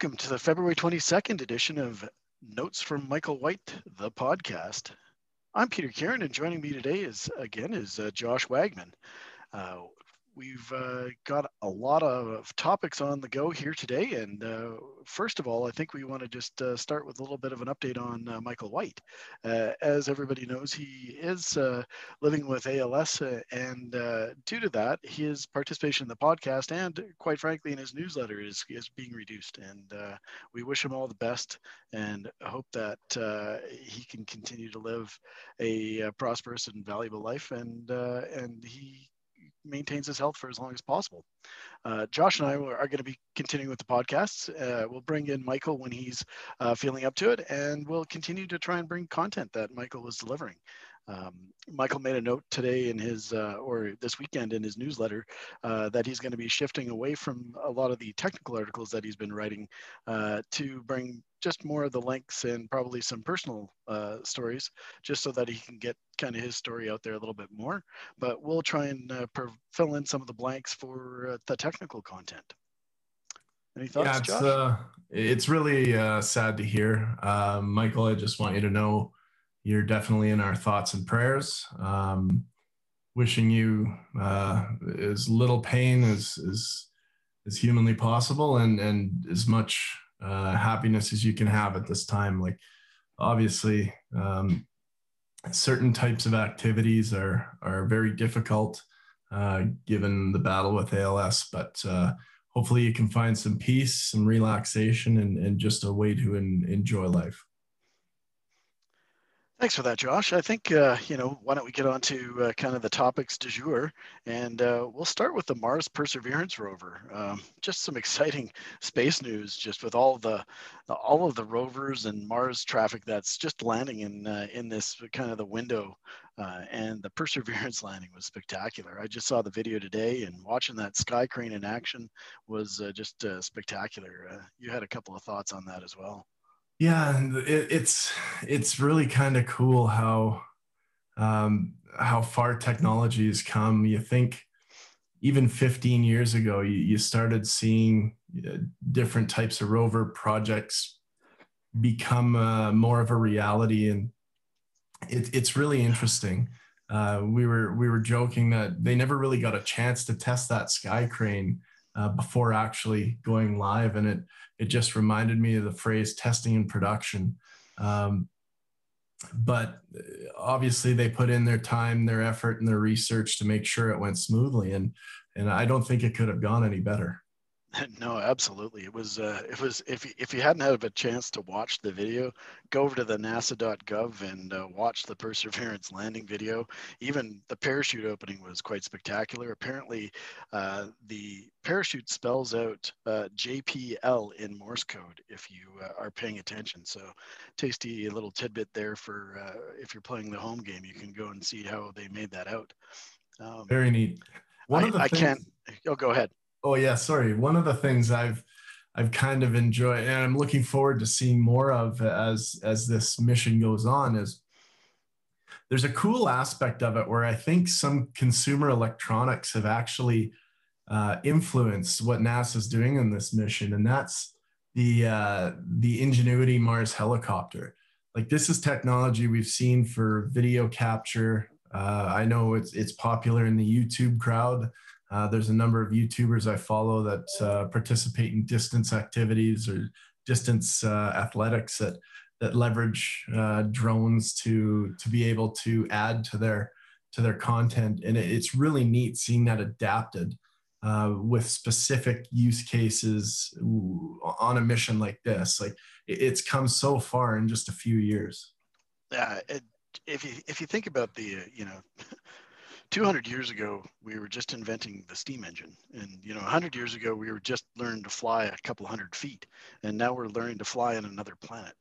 Welcome to the February 22nd edition of Notes from Michael White, the podcast. I'm Peter Kieran, and joining me today is again is uh, Josh Wagman. Uh, we've uh, got a lot of topics on the go here today. And uh, first of all, I think we want to just uh, start with a little bit of an update on uh, Michael White. Uh, as everybody knows, he is uh, living with ALS, and due to that, his participation in the podcast and, quite frankly, in his newsletter is, is being reduced. And we wish him all the best and hope that he can continue to live a prosperous and valuable life. And and he maintains his health for as long as possible. Uh, Josh and I are going to be continuing with the podcasts. Uh, we'll bring in Michael when he's uh, feeling up to it, and we'll continue to try and bring content that Michael is delivering. Um, Michael made a note today in his, uh, or this weekend in his newsletter, uh, that he's going to be shifting away from a lot of the technical articles that he's been writing uh, to bring just more of the links and probably some personal uh, stories, just so that he can get kind of his story out there a little bit more. But we'll try and uh, fill in some of the blanks for uh, the technical content. Any thoughts, yeah, it's, Josh? it's really sad to hear. Michael, I just want you to know you're definitely in our thoughts and prayers. Um, wishing you uh, as little pain as, as, as humanly possible and, and as much uh, happiness as you can have at this time. Like, obviously, um, certain types of activities are, are very difficult uh, given the battle with ALS, but uh, hopefully you can find some peace, some relaxation, and, and just a way to en- enjoy life. Thanks for that, Josh. I think, uh, you know, why don't we get on to uh, kind of the topics du jour, and uh, we'll start with the Mars Perseverance rover. Um, just some exciting space news, just with all the, all of the rovers and Mars traffic that's just landing in uh, in this kind of the window, uh, and the Perseverance landing was spectacular. I just saw the video today, and watching that sky crane in action was uh, just spectacular. you had a couple of thoughts on that as well. Yeah, it, it's it's really kind of cool how um, how far technology has come. You think even 15 years ago, you, you started seeing uh, different types of rover projects become uh, more of a reality, and it, it's really interesting. Uh, we were we were joking that they never really got a chance to test that sky crane uh, before actually going live, and it it just reminded me of the phrase testing in production. Um, but obviously, they put in their time, their effort, and their research to make sure it went smoothly, and and I don't think it could have gone any better. No, absolutely. It was. Uh, it was. If if you hadn't had a chance to watch the video, go over to the NASA.gov and uh, watch the Perseverance landing video. Even the parachute opening was quite spectacular. Apparently, uh, the parachute spells out uh, JPL in Morse code. If you uh, are paying attention, so tasty little tidbit there for uh, if you're playing the home game, you can go and see how they made that out. Um, Very neat. One I, of the I things- can't. Oh, go ahead. Oh yeah, sorry. One of the things I've I've kind of enjoyed and I'm looking forward to seeing more of as as this mission goes on is there's a cool aspect of it where I think some consumer electronics have actually uh, influenced what NASA's doing in this mission, and that's the uh, the Ingenuity Mars helicopter. Like this is technology we've seen for video capture. Uh, I know it's it's popular in the YouTube crowd. Uh, there's a number of YouTubers I follow that uh, participate in distance activities or distance uh, athletics that that leverage uh, drones to to be able to add to their to their content, and it, it's really neat seeing that adapted uh, with specific use cases on a mission like this. Like it, it's come so far in just a few years. Yeah, if you if you think about the you know 200 years ago we were just inventing the steam engine. And you know 100 years ago we were just learning to fly a couple hundred feet. And now we're learning to fly on another planet.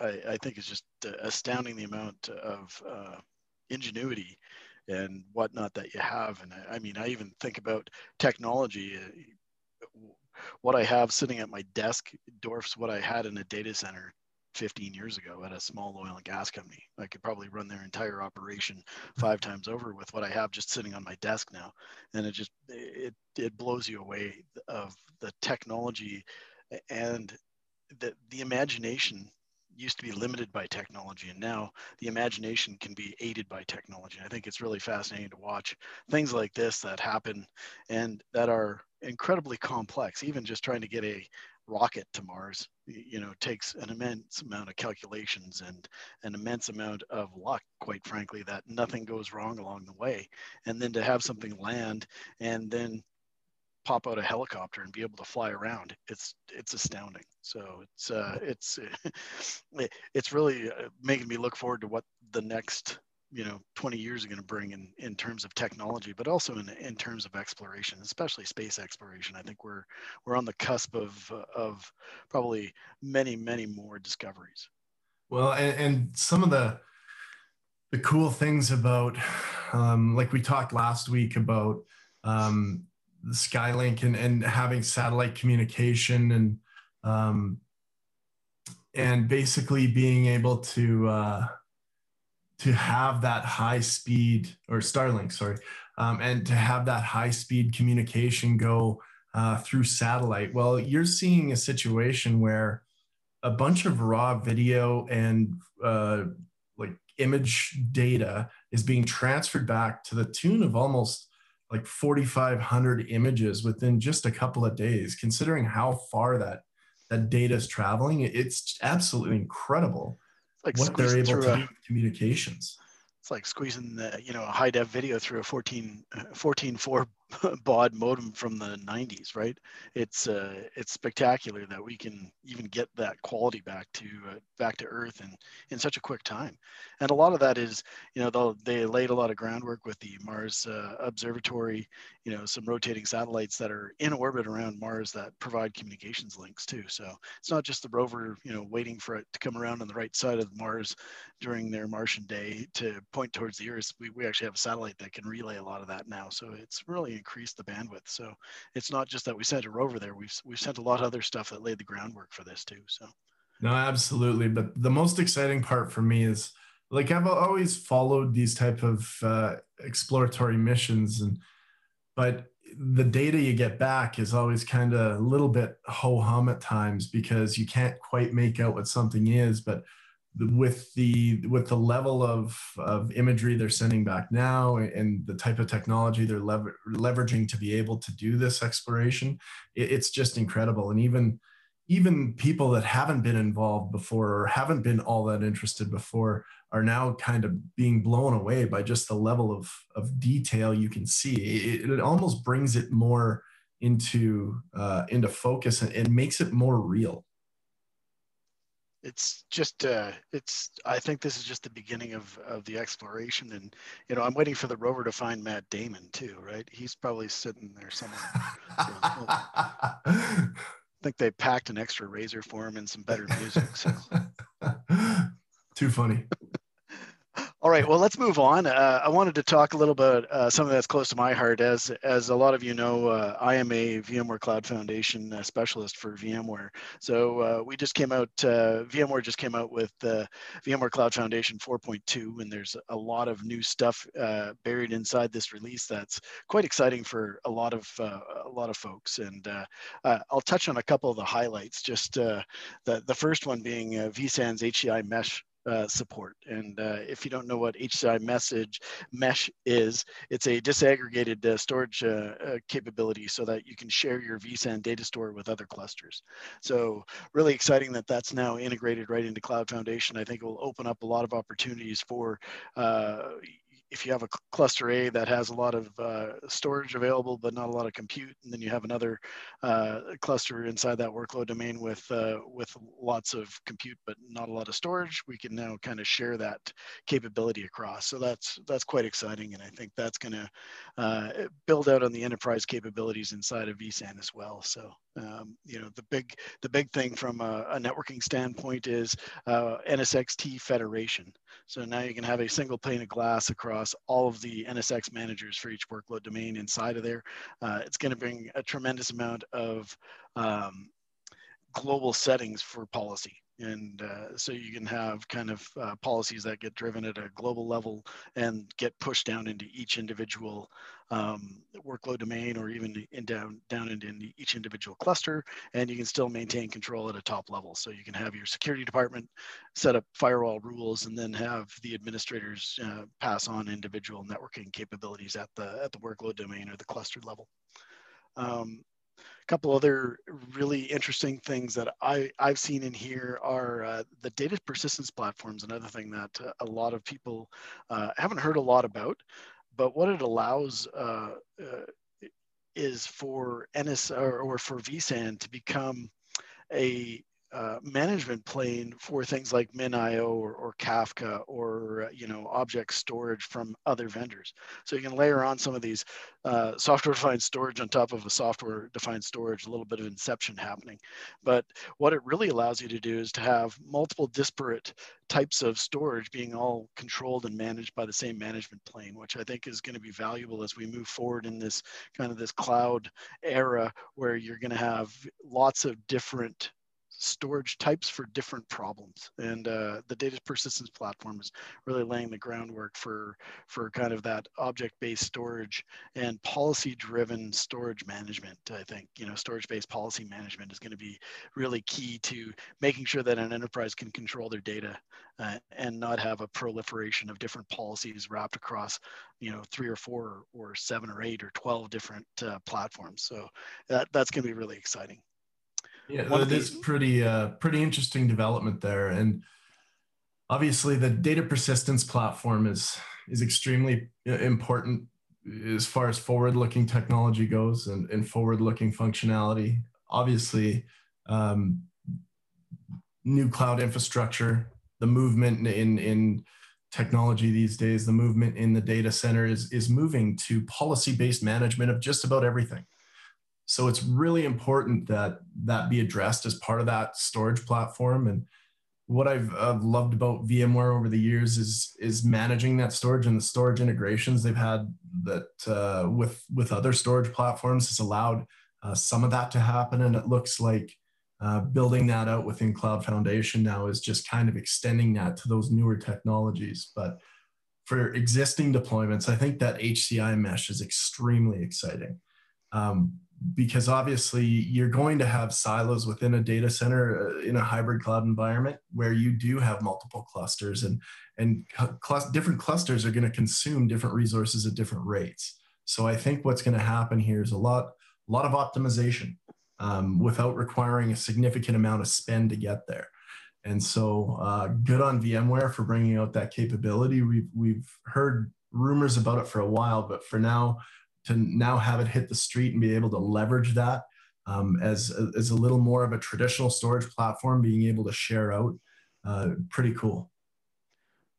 I, I think it's just astounding the amount of uh, ingenuity and whatnot that you have. And I, I mean i even think about technology. Uh, what i have sitting at my desk dwarfs what i had in a data center 15 years ago at a small oil and gas company. I could probably run their entire operation five times over with what I have just sitting on my desk now. And it just, it, it blows you away of the technology and the, the imagination used to be limited by technology and now the imagination can be aided by technology i think it's really fascinating to watch things like this that happen and that are incredibly complex even just trying to get a rocket to mars you know takes an immense amount of calculations and an immense amount of luck quite frankly that nothing goes wrong along the way. And then to have something land and then pop out a helicopter and be able to fly around it's it's astounding. So it's uh it's it's really uh, making me look forward to what the next you know 20 years are going to bring in in terms of technology but also in in terms of exploration especially space exploration. I think we're we're on the cusp of of probably many many more discoveries. Well and, and some of the the cool things about um, like we talked last week about um, the Skylink and, and having satellite communication and um, and basically being able to uh, to have that high speed or Starlink, sorry, um, and to have that high speed communication go uh, through satellite. Well, you're seeing a situation where a bunch of raw video and uh, like image data is being transferred back to the tune of almost like 4,500 images within just a couple of days. Considering how far that that data is traveling, it's absolutely incredible like what they're able to a, do communications. It's like squeezing the, you know a high def video through a 14 uh, 14 4 baud modem from the 90s, right? It's uh, it's spectacular that we can even get that quality back to uh, back to Earth in in such a quick time. And a lot of that is, you know, they laid a lot of groundwork with the Mars uh, Observatory, you know, some rotating satellites that are in orbit around Mars that provide communications links too. So it's not just the rover, you know, waiting for it to come around on the right side of Mars during their Martian day to point towards the Earth. We, we actually have a satellite that can relay a lot of that now. So it's really increase the bandwidth. So it's not just that we sent a rover there. We've we've sent a lot of other stuff that laid the groundwork for this too. So. No, absolutely. But the most exciting part for me is like I've always followed these type of uh, exploratory missions, and but the data you get back is always kind of a little bit ho hum at times because you can't quite make out what something is, but with the with the level of of imagery they're sending back now and the type of technology they're lever- leveraging to be able to do this exploration it, it's just incredible. And even even people that haven't been involved before or haven't been all that interested before are now kind of being blown away by just the level of of detail you can see. It, it almost brings it more into uh, into focus and, and makes it more real it's just uh, it's i think this is just the beginning of of the exploration and you know i'm waiting for the rover to find matt damon too right? He's probably sitting there somewhere. I think they packed an extra razor for him and some better music so. Too funny all right, well, let's move on. Uh, I wanted to talk a little about uh, something that's close to my heart. As as a lot of you know, uh, I am a VMware Cloud Foundation uh, specialist for VMware. So uh, we just came out. Uh, VMware just came out with the VMware Cloud Foundation 4.2, and there's a lot of new stuff buried inside this release that's quite exciting for a lot of a lot of folks. And I'll touch on a couple of the highlights. Just the the first one being vSAN's HCI Mesh uh, support. And uh, if you don't know what HCI message mesh is, it's a disaggregated uh, storage uh, uh, capability so that you can share your vSAN data store with other clusters. So really exciting that that's now integrated right into Cloud Foundation. I think it will open up a lot of opportunities for if you have a cluster A that has a lot of uh, storage available but not a lot of compute, and then you have another uh, cluster inside that workload domain with uh, with lots of compute but not a lot of storage, we can now kind of share that capability across. So that's that's quite exciting, and I think that's going to uh, build out on the enterprise capabilities inside of vSAN as well. So um, you know the big the big thing from a, a networking standpoint is uh, NSXT federation. So now you can have a single pane of glass across all of the NSX managers for each workload domain inside of there. Uh, it's going to bring a tremendous amount of um, global settings for policy. And uh, so you can have kind of uh, policies that get driven at a global level and get pushed down into each individual um, workload domain or even in down down into each individual cluster. And you can still maintain control at a top level. So you can have your security department set up firewall rules and then have the administrators uh, pass on individual networking capabilities at the at the workload domain or the cluster level. Um, couple other really interesting things that I, I've seen in here are uh, the data persistence platforms, another thing that uh, a lot of people uh, haven't heard a lot about. But what it allows uh, uh, is for NS or, or for vSAN to become a uh, management plane for things like MinIO or, or Kafka or uh, you know object storage from other vendors. So you can layer on some of these uh, software-defined storage on top of a software-defined storage, a little bit of inception happening. But what it really allows you to do is to have multiple disparate types of storage being all controlled and managed by the same management plane, which I think is going to be valuable as we move forward in this kind of this cloud era where you're going to have lots of different storage types for different problems. And uh, the data persistence platform is really laying the groundwork for, for kind of that object-based storage and policy-driven storage management. I think, you know, storage-based policy management is gonna be really key to making sure that an enterprise can control their data uh, and not have a proliferation of different policies wrapped across, you know, three or four or seven or eight or 12 different uh, platforms. So that, that's gonna be really exciting. Yeah, One that is pretty uh, pretty interesting development there, and obviously the data persistence platform is is extremely uh, important as far as forward-looking technology goes and, and forward-looking functionality. Obviously, um, new cloud infrastructure, the movement in in technology these days, the movement in the data center is is moving to policy-based management of just about everything. So it's really important that that be addressed as part of that storage platform. And what I've, I've loved about VMware over the years is is managing that storage and the storage integrations they've had that uh, with with other storage platforms has allowed uh, some of that to happen. And it looks like uh, building that out within Cloud Foundation now is just kind of extending that to those newer technologies. But for existing deployments, I think that HCI mesh is extremely exciting. Um, because obviously you're going to have silos within a data center uh, in a hybrid cloud environment where you do have multiple clusters and and cl- different clusters are going to consume different resources at different rates. So i think what's going to happen here is a lot a lot of optimization um, without requiring a significant amount of spend to get there. And so uh, good on vmware for bringing out that capability. We've we've heard rumors about it for a while but for now to now have it hit the street and be able to leverage that um, as, as a little more of a traditional storage platform, being able to share out, uh, pretty cool.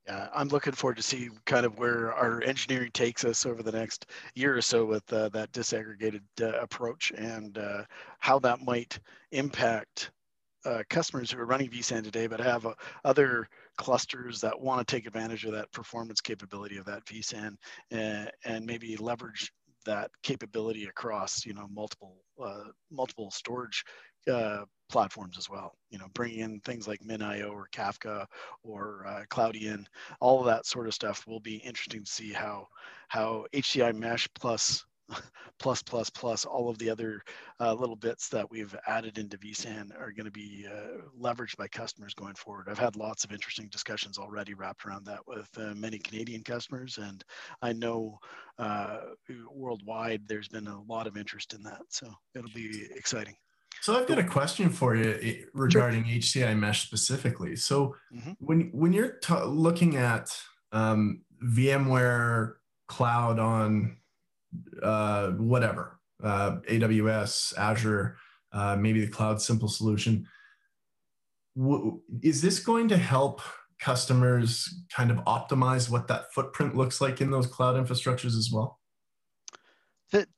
Yeah, I'm looking forward to see kind of where our engineering takes us over the next year or so with uh, that disaggregated uh, approach and uh, how that might impact uh, customers who are running vSAN today, but have uh, other clusters that want to take advantage of that performance capability of that vSAN and, and maybe leverage that capability across you know multiple uh, multiple storage uh, platforms as well. You know, bringing in things like MinIO or Kafka or uh, Cloudian, all of that sort of stuff will be interesting to see how how HCI Mesh plus plus plus plus all of the other uh, little bits that we've added into vSAN are going to be uh, leveraged by customers going forward. I've had lots of interesting discussions already wrapped around that with uh, many Canadian customers, and I know uh, worldwide there's been a lot of interest in that. So it'll be exciting. So I've got a question for you eh, regarding sure. HCI Mesh specifically. So mm-hmm. when when you're t- looking at um, VMware Cloud on uh, whatever, uh, AWS, Azure, uh, maybe the Cloud Simple solution. W- is this going to help customers kind of optimize what that footprint looks like in those cloud infrastructures as well?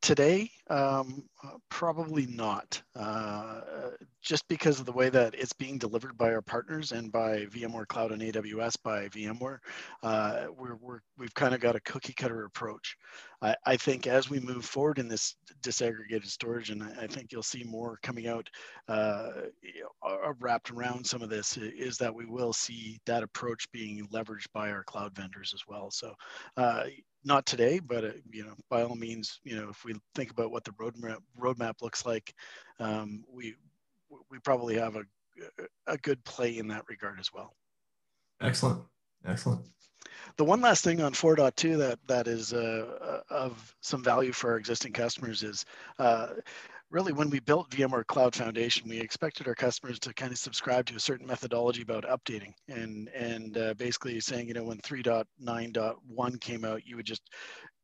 today, um, uh, probably not. Uh, just because of the way that it's being delivered by our partners and by VMware Cloud and AWS by VMware, uh, we're, we're, we've kind of got a cookie cutter approach. I, I, think as we move forward in this disaggregated storage, and I think you'll see more coming out uh, wrapped around some of this, is that we will see that approach being leveraged by our cloud vendors as well. So uh, not today, but uh, you know, by all means, you know, if we think about what the roadmap roadmap looks like, um, we we probably have a a good play in that regard as well. Excellent, excellent. The one last thing on 4.2 that that is uh, of some value for our existing customers is. Uh, really when we built VMware Cloud Foundation, we expected our customers to kind of subscribe to a certain methodology about updating and and uh, basically saying, you know, when 3.9.1 came out, you would just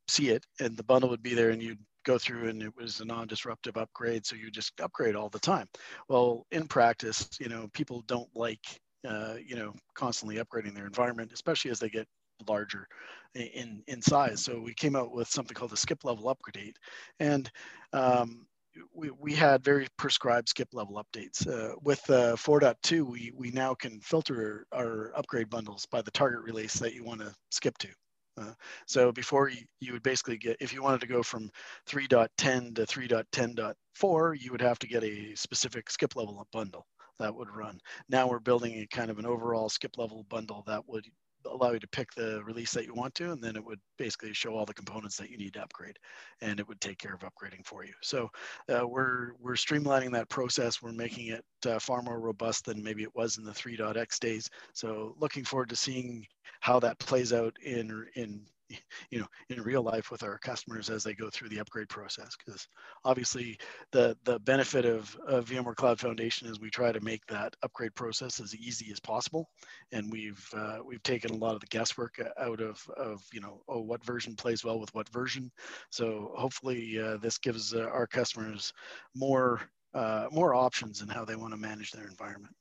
see it and the bundle would be there and you'd go through and it was a non-disruptive upgrade so you just upgrade all the time. Well in practice you know people don't like uh, you know constantly upgrading their environment especially as they get larger in in size. So we came out with something called the skip level upgrade and um, we, we had very prescribed skip level updates. Uh, with uh, 4.2, we, we now can filter our upgrade bundles by the target release that you want to skip to. Uh, so before you, you would basically get, if you wanted to go from 3.10 to 3.10.4, you would have to get a specific skip level bundle that would run. Now we're building a kind of an overall skip level bundle that would allow you to pick the release that you want to, and then it would basically show all the components that you need to upgrade, and it would take care of upgrading for you. So uh, we're we're streamlining that process. We're making it uh, far more robust than maybe it was in the 3.x days. So looking forward to seeing how that plays out in in you know in real life with our customers as they go through the upgrade process because obviously the the benefit of, of vmware cloud foundation is we try to make that upgrade process as easy as possible. And we've uh, we've taken a lot of the guesswork out of of you know oh what version plays well with what version. So hopefully uh, this gives uh, our customers more uh, more options in how they want to manage their environment.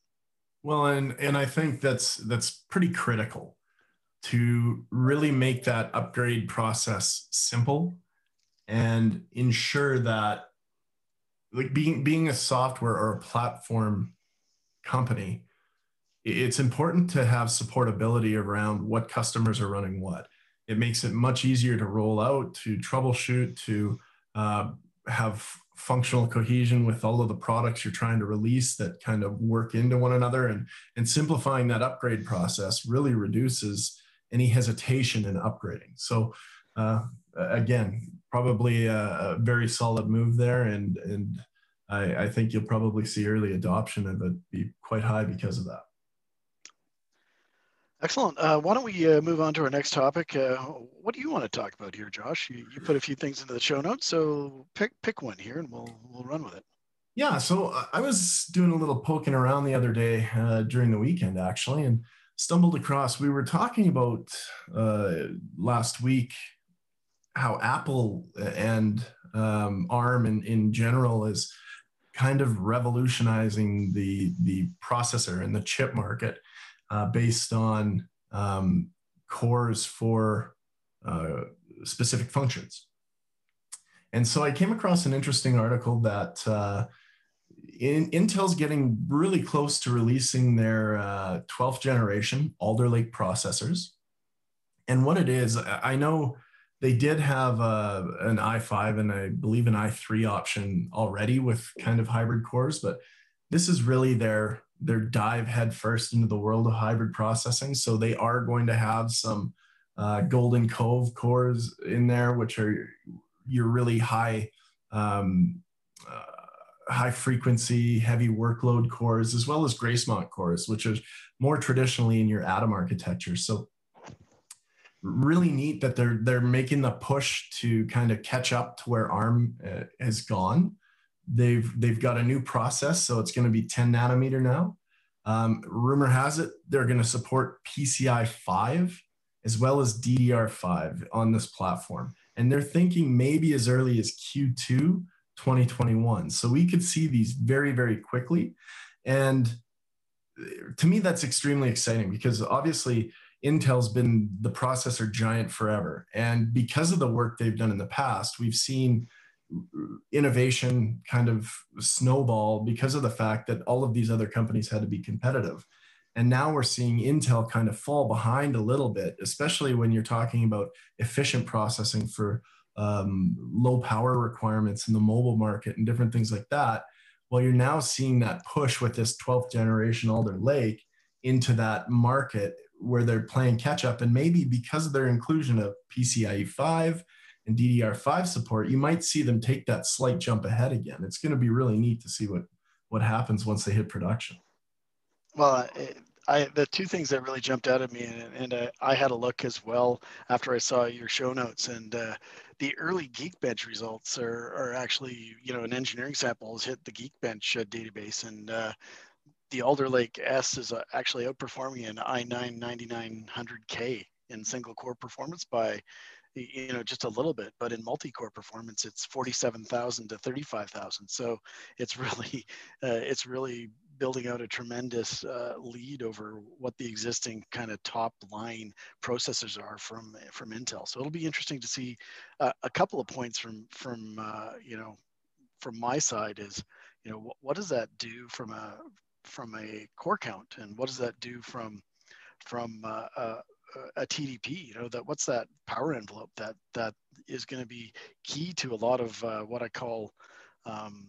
Well and and i think that's that's pretty critical to really make that upgrade process simple and ensure that like being being a software or a platform company it's important to have supportability around what customers are running what. It makes it much easier to roll out to troubleshoot to uh, have functional cohesion with all of the products you're trying to release that kind of work into one another. And and simplifying that upgrade process really reduces any hesitation in upgrading. So uh, again, probably a, a, very solid move there, and and I, I, think you'll probably see early adoption of it be quite high because of that. Excellent. Uh, why don't we uh, move on to our next topic? Uh, what do you want to talk about here, Josh? You, you put a few things into the show notes, so pick pick one here, and we'll we'll run with it. Yeah, so I was doing a little poking around the other day uh, during the weekend, actually, and stumbled across. We were talking about uh, last week how Apple and um, ARM in, in general is kind of revolutionizing the the processor and the chip market uh, based on um, cores for uh, specific functions. And so I came across an interesting article that uh, in, Intel's getting really close to releasing their uh, 12th generation Alder Lake processors. And what it is, I know they did have uh, an i5 and I believe an i3 option already with kind of hybrid cores, but this is really their their dive headfirst into the world of hybrid processing. So they are going to have some uh, Golden Cove cores in there, which are your really high um, uh, high frequency, heavy workload cores, as well as Gracemont cores, which are more traditionally in your Atom architecture. So really neat that they're they're making the push to kind of catch up to where ARM uh, has gone. They've they've got a new process, so it's going to be 10 nanometer now. Um, rumor has it they're going to support PCI 5 as well as DDR5 on this platform, and they're thinking maybe as early as Q2 2021. So we could see these very, very quickly. And to me, that's extremely exciting because obviously Intel's been the processor giant forever. And because of the work they've done in the past, we've seen innovation kind of snowball because of the fact that all of these other companies had to be competitive. And now we're seeing Intel kind of fall behind a little bit, especially when you're talking about efficient processing for um, low power requirements in the mobile market and different things like that. Well, you're now seeing that push with this 12th generation Alder Lake into that market where they're playing catch up. And maybe because of their inclusion of PCIe 5 and DDR5 support, you might see them take that slight jump ahead again. It's going to be really neat to see what, what happens once they hit production. Well, it, I, the two things that really jumped out at me, and, and uh, I had a look as well after I saw your show notes, and uh, the early Geekbench results are, are actually, you know, an engineering sample has hit the Geekbench uh, database, and uh, the Alder Lake S is uh, actually outperforming an i9 9900K in single core performance by you know just a little bit but in multi-core performance it's 47,000 to 35,000 so it's really uh, it's really building out a tremendous uh, lead over what the existing kind of top line processors are from from Intel. So it'll be interesting to see uh, a couple of points from from uh, you know from my side is you know what, does that do from a from a core count? And what does that do from from uh, uh, a TDP, you know, that what's that power envelope that that is going to be key to a lot of uh, what I call um,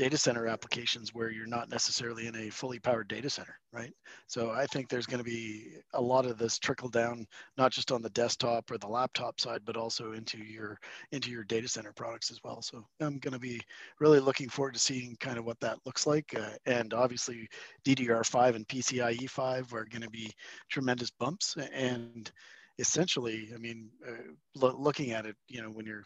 data center applications where you're not necessarily in a fully powered data center, right? So I think there's going to be a lot of this trickle down, not just on the desktop or the laptop side, but also into your into your data center products as well. So I'm going to be really looking forward to seeing kind of what that looks like. Uh, and obviously DDR5 and PCIe 5 are going to be tremendous bumps. And essentially, I mean, uh, lo- looking at it, you know, when you're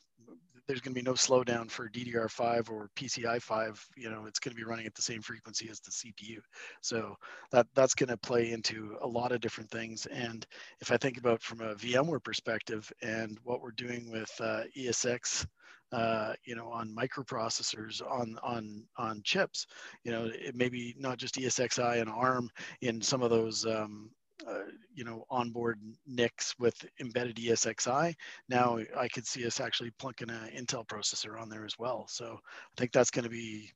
there's going to be no slowdown for DDR5 or PCI 5. You know, it's going to be running at the same frequency as the CPU. So that that's going to play into a lot of different things. And if I think about from a VMware perspective and what we're doing with uh, ESX. Uh, you know, on microprocessors, on on on chips. You know, it may be not just ESXi and ARM in some of those um, uh, you know, onboard NICs with embedded ESXi. Now I could see us actually plunking an Intel processor on there as well. So I think that's going to be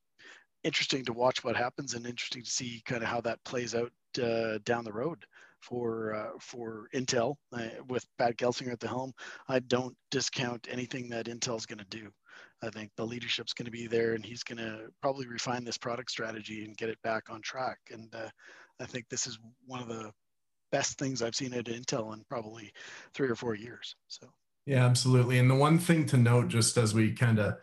interesting to watch what happens and interesting to see kind of how that plays out uh, down the road for uh, for Intel uh, with Pat Gelsinger at the helm. I don't discount anything that Intel's going to do. I think the leadership's going to be there, and he's going to probably refine this product strategy and get it back on track. And uh, I think this is one of the best things I've seen at Intel in probably three or four years. So. Yeah, absolutely. And the one thing to note, just as we kind of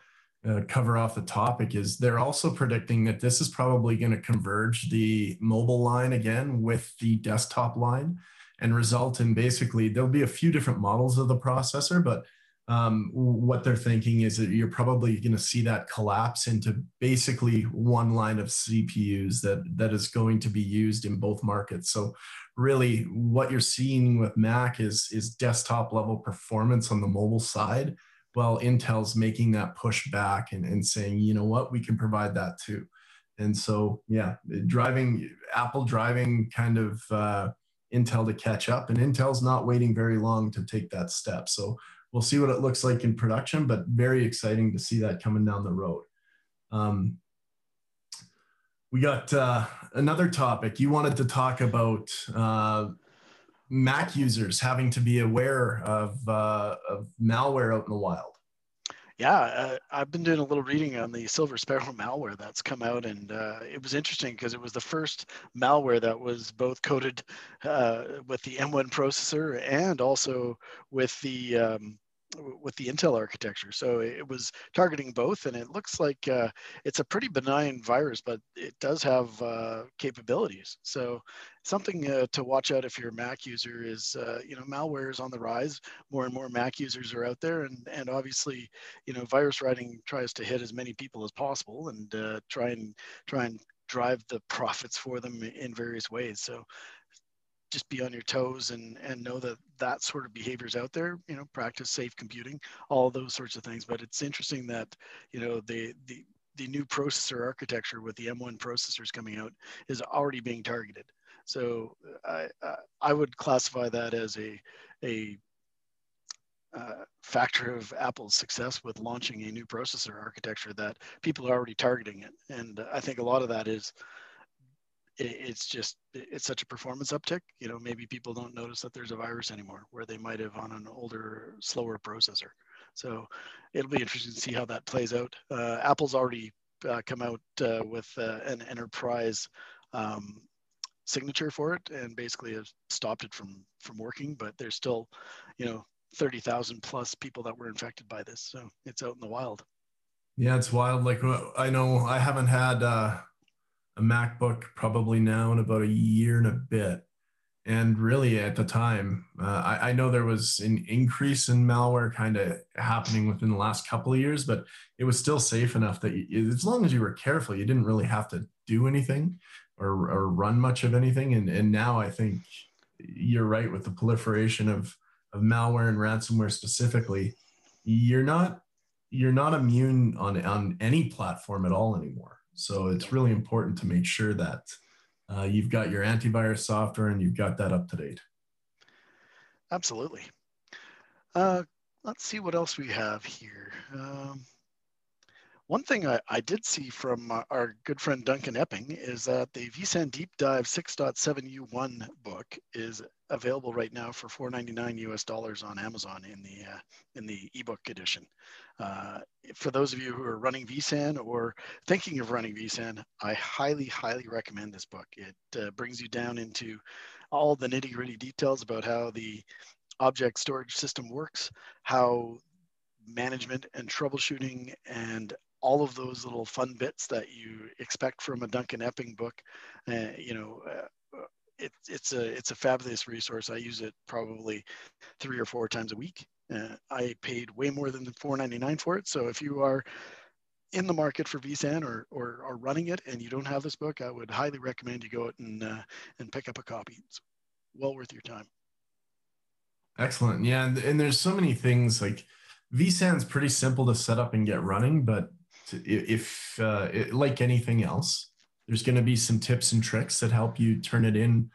uh, cover off the topic, is they're also predicting that this is probably going to converge the mobile line again with the desktop line and result in basically there'll be a few different models of the processor, but um, what they're thinking is that you're probably going to see that collapse into basically one line of CPUs that that is going to be used in both markets. So really what you're seeing with Mac is is desktop level performance on the mobile side. Well, Intel's making that push back and, and saying, you know what, we can provide that too. And so, yeah, driving Apple driving kind of uh, Intel to catch up, and Intel's not waiting very long to take that step. So we'll see what it looks like in production, but very exciting to see that coming down the road. Um, we got uh, another topic. You wanted to talk about uh, Mac users having to be aware of, uh, of malware out in the wild. Yeah, uh, I've been doing a little reading on the Silver Sparrow malware that's come out, and uh, it was interesting because it was the first malware that was both coded uh, with the M1 processor and also with the um, with the Intel architecture. So it was targeting both, and it looks like uh, it's a pretty benign virus, but it does have uh, capabilities. So something uh, to watch out if you're a Mac user is, uh, you know, malware is on the rise. More and more Mac users are out there, and and obviously, you know, virus writing tries to hit as many people as possible and uh, try and try and drive the profits for them in various ways. So just be on your toes and and know that that sort of behavior is out there you know practice safe computing all those sorts of things but it's interesting that you know the the the new processor architecture with the M1 processors coming out is already being targeted. So I, I would classify that as a, a uh, factor of Apple's success with launching a new processor architecture that people are already targeting it. And I think a lot of that is it's just it's such a performance uptick you know maybe people don't notice that there's a virus anymore where they might have on an older slower processor. So it'll be interesting to see how that plays out. Uh, apple's already uh, come out uh, with uh, an enterprise um, signature for it and basically have stopped it from from working but there's still you know 30,000 plus people that were infected by this. So it's out in the wild. Yeah it's wild. Like i know i haven't had uh a MacBook probably now in about a year and a bit. And really, at the time, uh, I, I, know there was an increase in malware kind of happening within the last couple of years, but it was still safe enough that you, as long as you were careful, you didn't really have to do anything or, or run much of anything. And, and now I think you're right with the proliferation of, of malware and ransomware specifically. You're not you're not immune on on any platform at all anymore. So it's really important to make sure that uh, you've got your antivirus software and you've got that up to date. Absolutely. Uh, let's see what else we have here. Um, one thing I, I, did see from our good friend Duncan Epping is that the vSAN Deep Dive 6.7U1 book is available right now for 4.99 US dollars on Amazon in the uh, in the ebook edition. Uh, for those of you who are running vSAN or thinking of running vSAN, I highly, highly recommend this book. It uh, brings you down into all the nitty gritty details about how the object storage system works, how management and troubleshooting and all of those little fun bits that you expect from a Duncan Epping book, uh, you know, uh, it, it's a it's a fabulous resource. I use it probably three or four times a week, uh, I paid way more than the 4.99 for it. So if you are in the market for vSAN or, or are running it and you don't have this book, I would highly recommend you go out and uh, and pick up a copy. It's well worth your time. Excellent. Yeah, and, and there's so many things like vSAN's pretty simple to set up and get running, but if uh, it, like anything else, there's going to be some tips and tricks that help you turn it in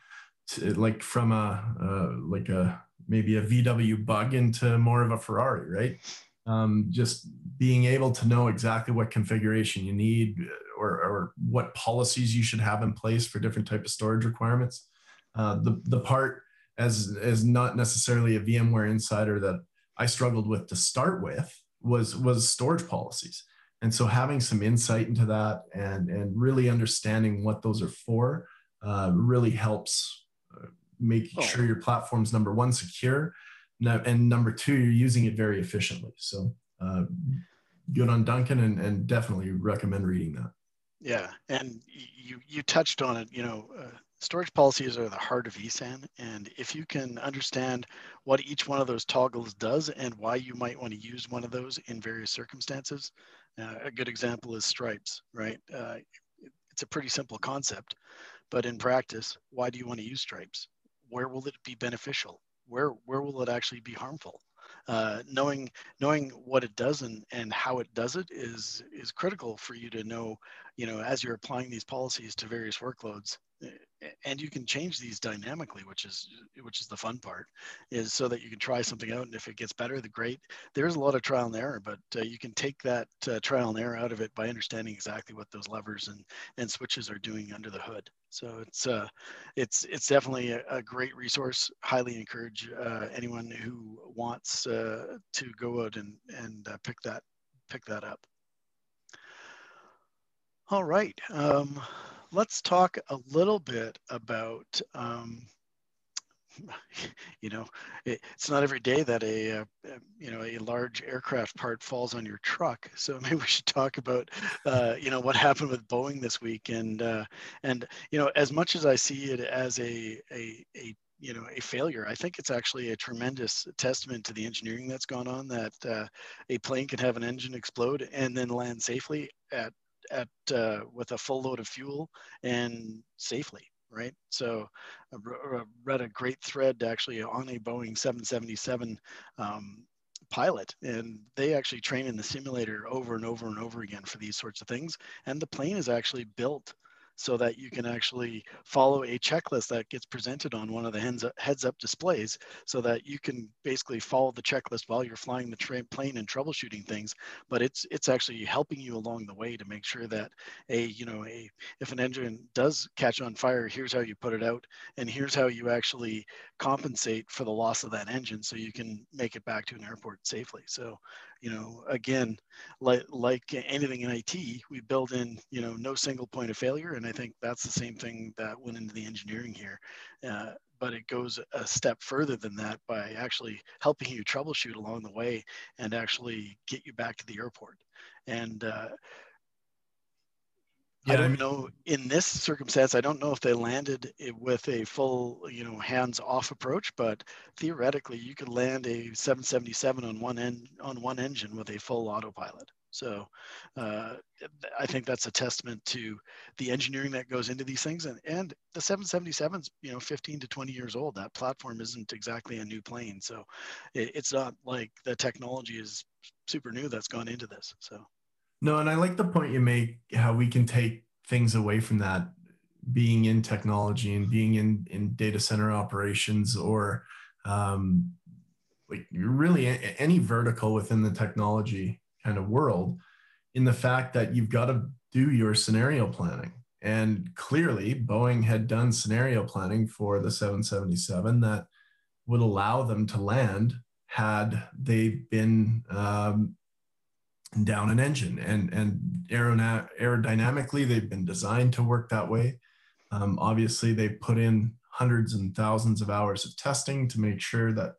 to, like from a uh, like a maybe a VW bug into more of a Ferrari, right? Um, just being able to know exactly what configuration you need or, or what policies you should have in place for different type of storage requirements. Uh, the, the part as, as not necessarily a VMware insider that I struggled with to start with was, was storage policies. And so having some insight into that and, and really understanding what those are for uh, really helps making oh. sure your platform's number one secure and number two you're using it very efficiently so uh, good on duncan and, and definitely recommend reading that yeah and you you touched on it you know uh, storage policies are the heart of vSAN. and if you can understand what each one of those toggles does and why you might want to use one of those in various circumstances uh, a good example is stripes right uh, it's a pretty simple concept but in practice why do you want to use stripes where will it be beneficial? Where where will it actually be harmful? Uh, knowing knowing what it does and, and how it does it is is critical for you to know you know as you're applying these policies to various workloads and you can change these dynamically which is which is the fun part is so that you can try something out and if it gets better the great there's a lot of trial and error but uh, you can take that uh, trial and error out of it by understanding exactly what those levers and and switches are doing under the hood. So it's uh it's it's definitely a, a great resource. Highly encourage uh, anyone who wants uh, to go out and and uh, pick that pick that up. All right um, let's talk a little bit about, um, you know, it, it's not every day that a, uh, you know, a large aircraft part falls on your truck. So maybe we should talk about, uh, you know, what happened with Boeing this week. And, uh, and, you know, as much as I see it as a, a, a you know a failure i think it's actually a tremendous testament to the engineering that's gone on that uh, a plane can have an engine explode and then land safely at at uh, with a full load of fuel and safely right? So i read a great thread actually on a boeing 777 um, pilot and they actually train in the simulator over and over and over again for these sorts of things. And the plane is actually built so that you can actually follow a checklist that gets presented on one of the heads up, displays so that you can basically follow the checklist while you're flying the train plane and troubleshooting things. But it's it's actually helping you along the way to make sure that a you know a if an engine does catch on fire here's how you put it out and here's how you actually compensate for the loss of that engine so you can make it back to an airport safely. So you know, again, like like anything in IT, we build in, you know, no single point of failure, and I think that's the same thing that went into the engineering here. Uh, but it goes a step further than that by actually helping you troubleshoot along the way and actually get you back to the airport. And uh, yeah, I don't know in this circumstance. I don't know if they landed with a full, you know, hands-off approach, but theoretically, you could land a 777 on one end on one engine with a full autopilot. So uh, I think that's a testament to the engineering that goes into these things. And, and the 777's, you know, 15 to 20 years old. That platform isn't exactly a new plane. So it, it's not like the technology is super new that's gone into this. So. No, and I like the point you make how we can take things away from that being in technology and being in in data center operations or um, like really any vertical within the technology kind of world in the fact that you've got to do your scenario planning. And clearly boeing had done scenario planning for the 777 that would allow them to land had they been um, down an engine. And and aerodynamically they've been designed to work that way. Um, obviously they put in hundreds and thousands of hours of testing to make sure that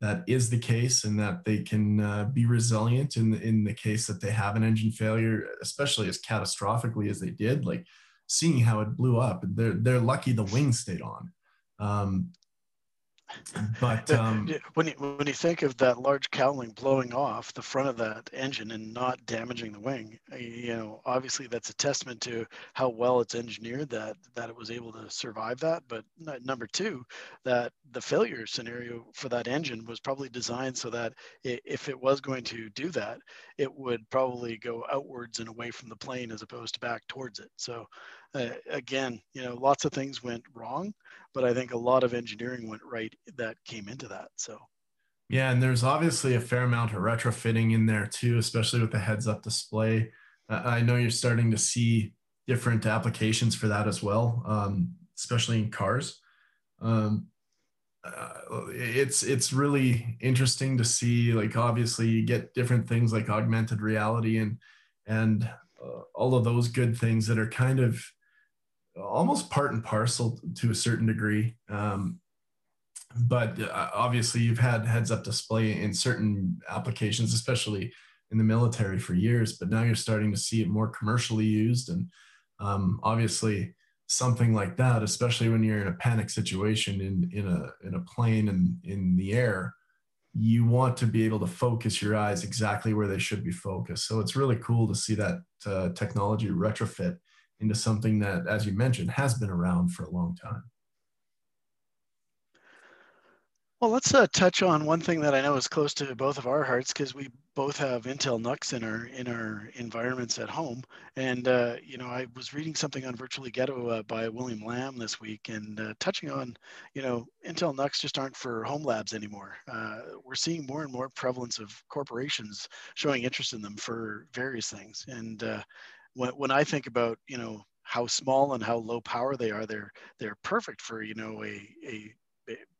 that is the case and that they can uh, be resilient in the, in the case that they have an engine failure especially as catastrophically as they did like seeing how it blew up. They're, they're lucky the wing stayed on. Um, but um, when you when you think of that large cowling blowing off the front of that engine and not damaging the wing, uh, you know, obviously that's a testament to how well it's engineered that that it was able to survive that. But number two, that the failure scenario for that engine was probably designed so that if it was going to do that, it would probably go outwards and away from the plane as opposed to back towards it. So uh, again, you know, lots of things went wrong, but I think a lot of engineering went right that came into that. So. Yeah, and there's obviously a fair amount of retrofitting in there too, especially with the heads-up display. Uh, I know you're starting to see different applications for that as well, um, especially in cars. Um, uh, it's it's really interesting to see. Like obviously, you get different things like augmented reality and and uh, all of those good things that are kind of almost part and parcel to a certain degree. Um, but uh, obviously, you've had heads up display in certain applications, especially in the military for years, but now you're starting to see it more commercially used. And um, obviously, something like that, especially when you're in a panic situation in, in, a, in a plane and in the air, you want to be able to focus your eyes exactly where they should be focused. So it's really cool to see that uh, technology retrofit into something that, as you mentioned, has been around for a long time. Well, let's uh, touch on one thing that I know is close to both of our hearts because we both have Intel NUCs in our in our environments at home. And uh, you know, I was reading something on Virtually Ghetto uh, by William Lam this week, and uh, touching on, you know, Intel NUCs just aren't for home labs anymore. Uh, we're seeing more and more prevalence of corporations showing interest in them for various things. And uh, when, when I think about you know how small and how low power they are, they're they're perfect for you know a a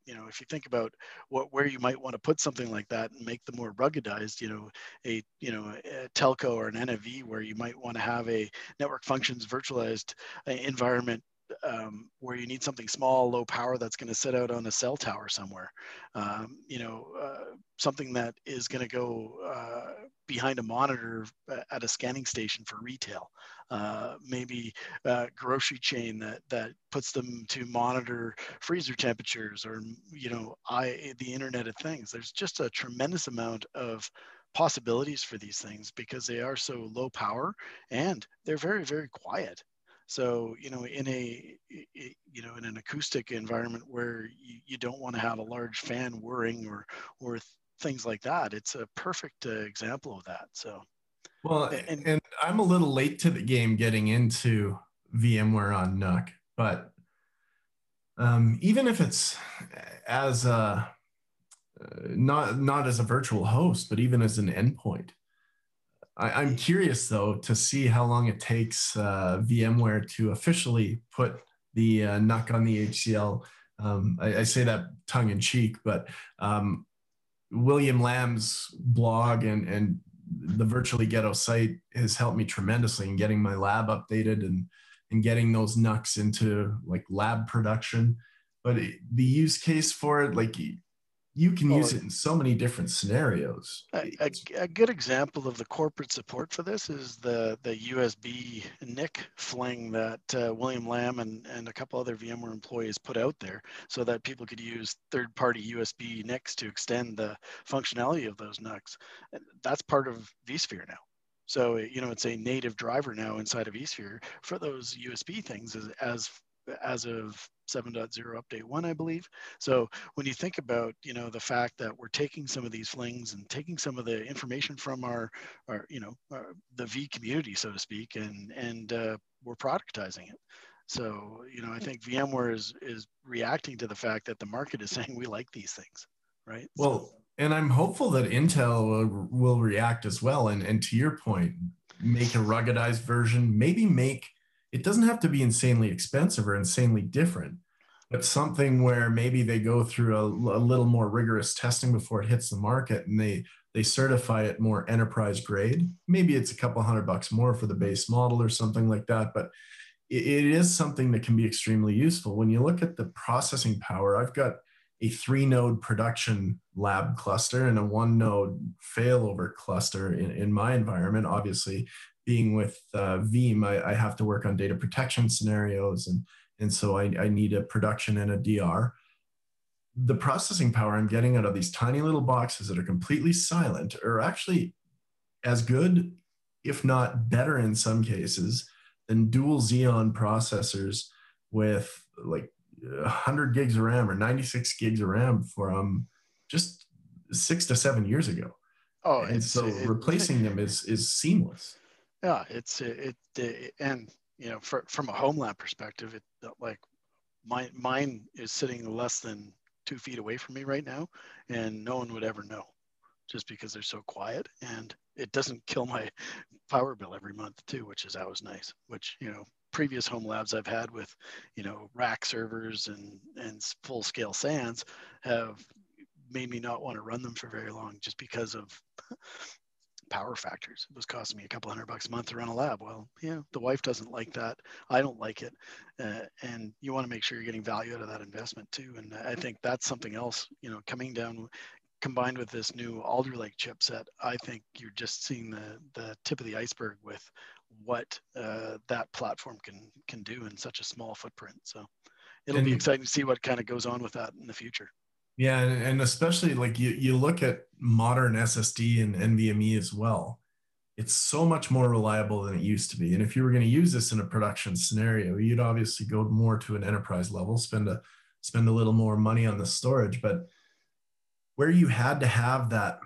you know if you think about what where you might want to put something like that and make them more ruggedized you know a you know a telco or an NFV where you might want to have a network functions virtualized uh, environment um, where you need something small, low power that's going to sit out on a cell tower somewhere. Um, you know, uh, something that is going to go uh, behind a monitor at a scanning station for retail. Uh, maybe a grocery chain that that puts them to monitor freezer temperatures, or you know, I the Internet of Things. There's just a tremendous amount of possibilities for these things because they are so low power and they're very very quiet so, you know, in a, you know, in an acoustic environment where you, you don't want to have a large fan whirring or, or things like that, it's a perfect uh, example of that. So, well, and, and I'm a little late to the game getting into VMware on NUC, but um, even if it's as a not not as a virtual host, but even as an endpoint. I, am curious though to see how long it takes uh, VMware to officially put the uh, NUC on the HCL. Um, I, I, say that tongue in cheek, but um, William Lam's blog and and the virtually ghetto site has helped me tremendously in getting my lab updated and and getting those NUCs into like lab production. But the use case for it, like you can use it in so many different scenarios. A, a, a, good example of the corporate support for this is the the USB NIC fling that uh, William Lam and, and a couple other VMware employees put out there so that people could use third-party USB NICs to extend the functionality of those NICs. That's part of vSphere now. So, you know, it's a native driver now inside of vSphere for those USB things as, as as of 7.0 update one, I believe. So when you think about, you know, the fact that we're taking some of these flings and taking some of the information from our, our you know, our, the V community, so to speak, and and uh, we're productizing it. So you know, I think VMware is is reacting to the fact that the market is saying we like these things, right? Well, and I'm hopeful that Intel will, will react as well. And and to your point, make a ruggedized version, maybe make it doesn't have to be insanely expensive or insanely different, but something where maybe they go through a, a little more rigorous testing before it hits the market and they they certify it more enterprise grade. Maybe it's a couple hundred bucks more for the base model or something like that, but it, it is something that can be extremely useful. When you look at the processing power, I've got a three node production lab cluster and a one node failover cluster in, in my environment. Obviously, being with uh, Veeam, I, I, have to work on data protection scenarios, and and so I, I need a production and a DR. The processing power I'm getting out of these tiny little boxes that are completely silent are actually as good, if not better in some cases, than dual Xeon processors with like 100 gigs of RAM or 96 gigs of RAM from just six to seven years ago. Oh, and so replacing them is is seamless. Yeah, it's it, it and you know for, from a home lab perspective, it like my mine is sitting less than two feet away from me right now, and no one would ever know, just because they're so quiet and it doesn't kill my power bill every month too, which is always nice. Which you know previous home labs I've had with, you know, rack servers and and full scale SANs have made me not want to run them for very long just because of power factors. It was costing me a couple hundred bucks a month to run a lab. Well, yeah, the wife doesn't like that. I don't like it. Uh, and you want to make sure you're getting value out of that investment too. And I think that's something else, you know, coming down combined with this new Alder Lake chipset, I think you're just seeing the, the tip of the iceberg with what uh, that platform can, can do in such a small footprint. So it'll and, be exciting to see what kind of goes on with that in the future. Yeah, and especially like you, you look at modern SSD and NVMe as well. It's so much more reliable than it used to be. And if you were going to use this in a production scenario, you'd obviously go more to an enterprise level, spend a spend a little more money on the storage. But where you had to have that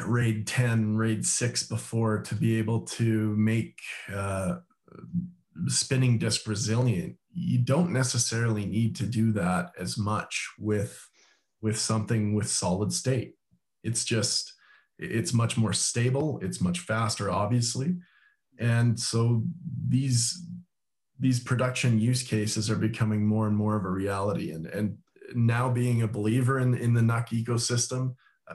RAID 10, RAID 6 before to be able to make uh, spinning disk resilient, you don't necessarily need to do that as much with with something with solid state. It's just, it's much more stable. It's much faster, obviously. And so these, these production use cases are becoming more and more of a reality. And, and now being a believer in, in the NUC ecosystem uh,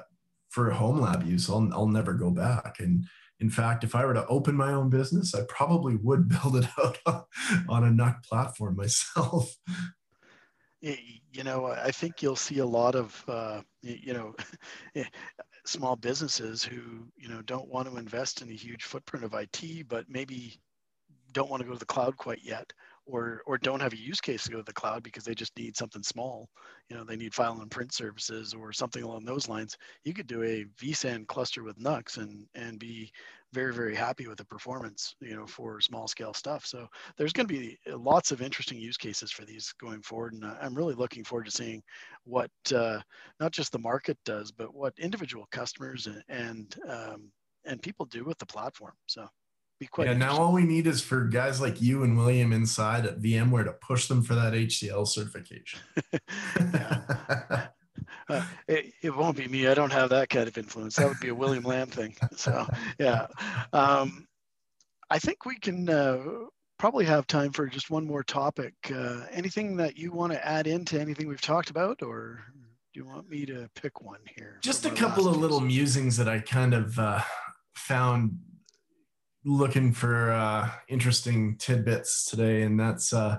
for home lab use, I'll, I'll never go back. And in fact, if I were to open my own business, I probably would build it out on a NUC platform myself you know, I think you'll see a lot of, uh, you know, small businesses who, you know, don't want to invest in a huge footprint of IT, but maybe don't want to go to the cloud quite yet, or or don't have a use case to go to the cloud because they just need something small. You know, they need file and print services or something along those lines. You could do a vSAN cluster with NUCs and and be very very happy with the performance you know for small scale stuff so there's going to be lots of interesting use cases for these going forward and i'm really looking forward to seeing what uh, not just the market does but what individual customers and and, um, and people do with the platform so be quite. Yeah, now all we need is for guys like you and William inside at VMware to push them for that HCL certification. uh, it, it won't be me. I don't have that kind of influence. That would be a William Lam thing. So yeah, um, I think we can uh, probably have time for just one more topic. Uh, anything that you want to add into anything we've talked about, or do you want me to pick one here? Just a couple of little musings that I kind of uh, found looking for uh, interesting tidbits today, and that's uh,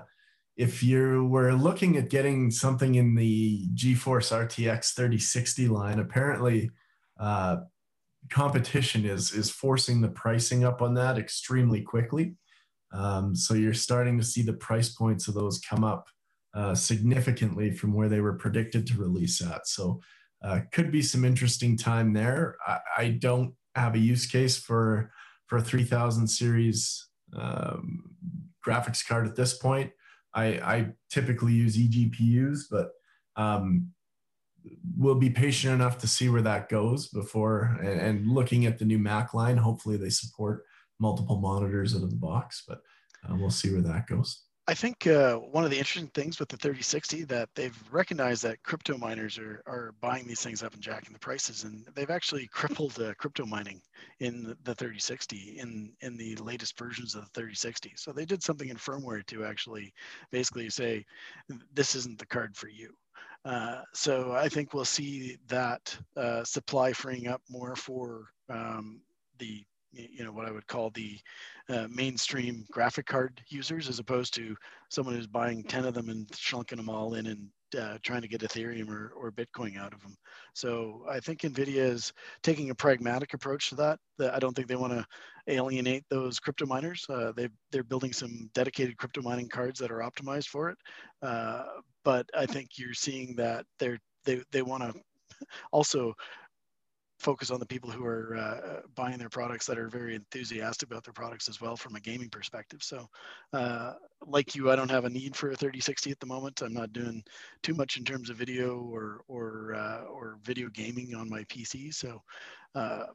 if you were looking at getting something in the GeForce RTX 3060 line, apparently uh, competition is is forcing the pricing up on that extremely quickly. Um, so you're starting to see the price points of those come up uh, significantly from where they were predicted to release at. So uh, could be some interesting time there. I, I don't have a use case for for a 3000 series um, graphics card at this point. I, I typically use eGPUs, but um, we'll be patient enough to see where that goes before and, and, looking at the new Mac line. Hopefully, they support multiple monitors out of the box, but uh, we'll see where that goes. I think uh, one of the interesting things with the 3060 that they've recognized that crypto miners are, are buying these things up and jacking the prices, and they've actually crippled uh, crypto mining in the 3060 in in the latest versions of the 3060. So they did something in firmware to actually basically say this isn't the card for you. Uh, so I think we'll see that uh, supply freeing up more for um, the you know what I would call the uh, mainstream graphic card users, as opposed to someone who's buying ten of them and chunking them all in and uh, trying to get Ethereum or, or Bitcoin out of them. So I think NVIDIA is taking a pragmatic approach to that. that I don't think they want to alienate those crypto miners. Uh, they they're building some dedicated crypto mining cards that are optimized for it. Uh, but I think you're seeing that they're they they want to also focus on the people who are uh, buying their products that are very enthusiastic about their products as well from a gaming perspective. So, uh, like you, I don't have a need for a 3060 at the moment. I'm not doing too much in terms of video or or uh, or video gaming on my PC. So, uh,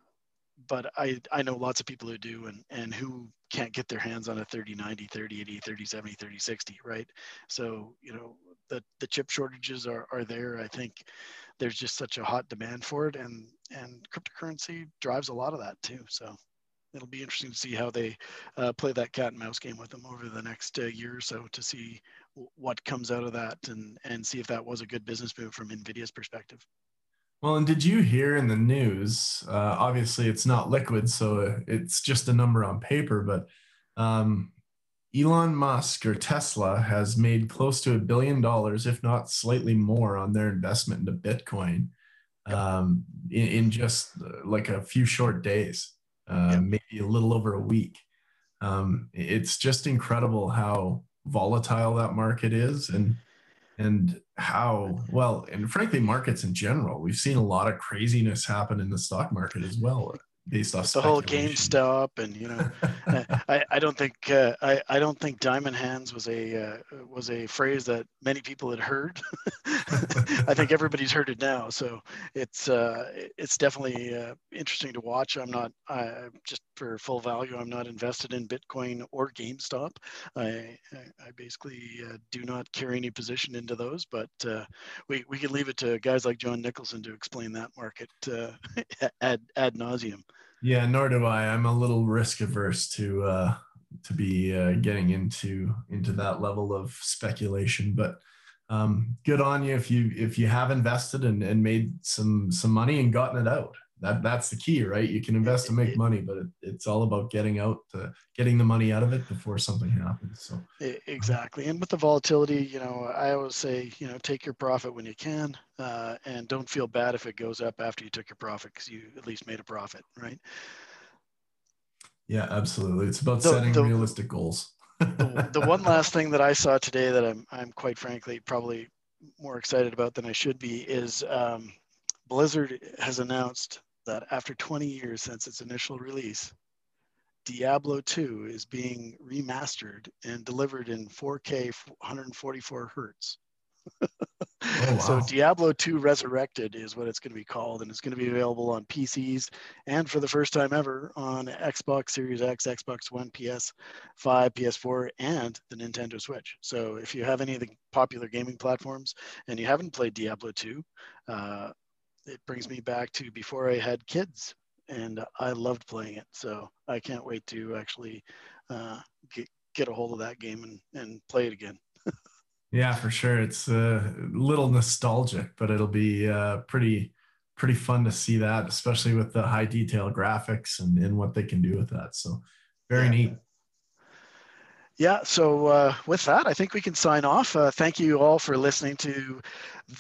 but I I know lots of people who do and and who can't get their hands on a 3090, 3080, 3070, 3060, right? So, you know, the the chip shortages are are there. I think there's just such a hot demand for it and and cryptocurrency drives a lot of that too. So it'll be interesting to see how they uh, play that cat and mouse game with them over the next uh, year or so to see what comes out of that and and see if that was a good business move from nvidia's perspective. Well and did you hear in the news uh, obviously it's not liquid so it's just a number on paper but um, Elon Musk or Tesla has made close to a billion dollars, if not slightly more, on their investment into Bitcoin um, in, in, just uh, like a few short days, uh, maybe a little over a week. Um, it's just incredible how volatile that market is and and how well and frankly markets in general. We've seen a lot of craziness happen in the stock market as well based off the whole GameStop, and you know, I, I don't think uh, I, I don't think diamond hands was a uh, was a phrase that many people had heard. I think everybody's heard it now, so it's uh, it's definitely uh, interesting to watch. I'm not I, just for full value. I'm not invested in Bitcoin or GameStop. I I, basically uh, do not carry any position into those, but uh, we we can leave it to guys like John Nicholson to explain that market ad ad nauseum. Yeah, nor do I. I'm a little risk averse to uh, to be uh, getting into into that level of speculation. But um, good on you if you if you have invested and, and made some some money and gotten it out that that's the key, right? You can invest and make money, but it, it's all about getting out, to, getting the money out of it before something happens. So exactly, and with the volatility, you know, I always say, you know, take your profit when you can, uh, and don't feel bad if it goes up after you took your profit because you at least made a profit, right? Yeah, absolutely. It's about the, setting the, realistic goals. the, the one last thing that I saw today that I'm I'm quite frankly probably more excited about than I should be is um, Blizzard has announced that after 20 years since its initial release, Diablo 2 is being remastered and delivered in 4K 144 hertz. Oh, wow. So Diablo 2 Resurrected is what it's going to be called, and it's going to be available on PCs and for the first time ever on Xbox Series X, Xbox One, PS5, PS4, and the Nintendo Switch. So if you have any of the popular gaming platforms and you haven't played Diablo 2, uh, it brings me back to before I had kids, and I loved playing it. So I can't wait to actually uh, get get a hold of that game and, and play it again. Yeah, for sure. It's a little nostalgic, but it'll be uh, pretty pretty fun to see that, especially with the high detail graphics and, and what they can do with that. So very yeah. neat. Yeah, so uh, with that, I think we can sign off. Uh, thank you all for listening to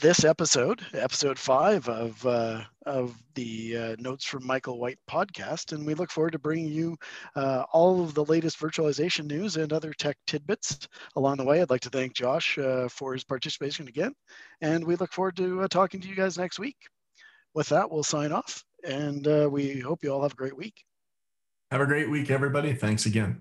this episode, episode five of uh, of the uh, Notes from Michael White podcast, and we look forward to bringing you uh, all of the latest virtualization news and other tech tidbits along the way. I'd like to thank Josh uh, for his participation again, and we look forward to talking to you guys next week. With that, we'll sign off, and we hope you all have a great week. Have a great week, everybody. Thanks again.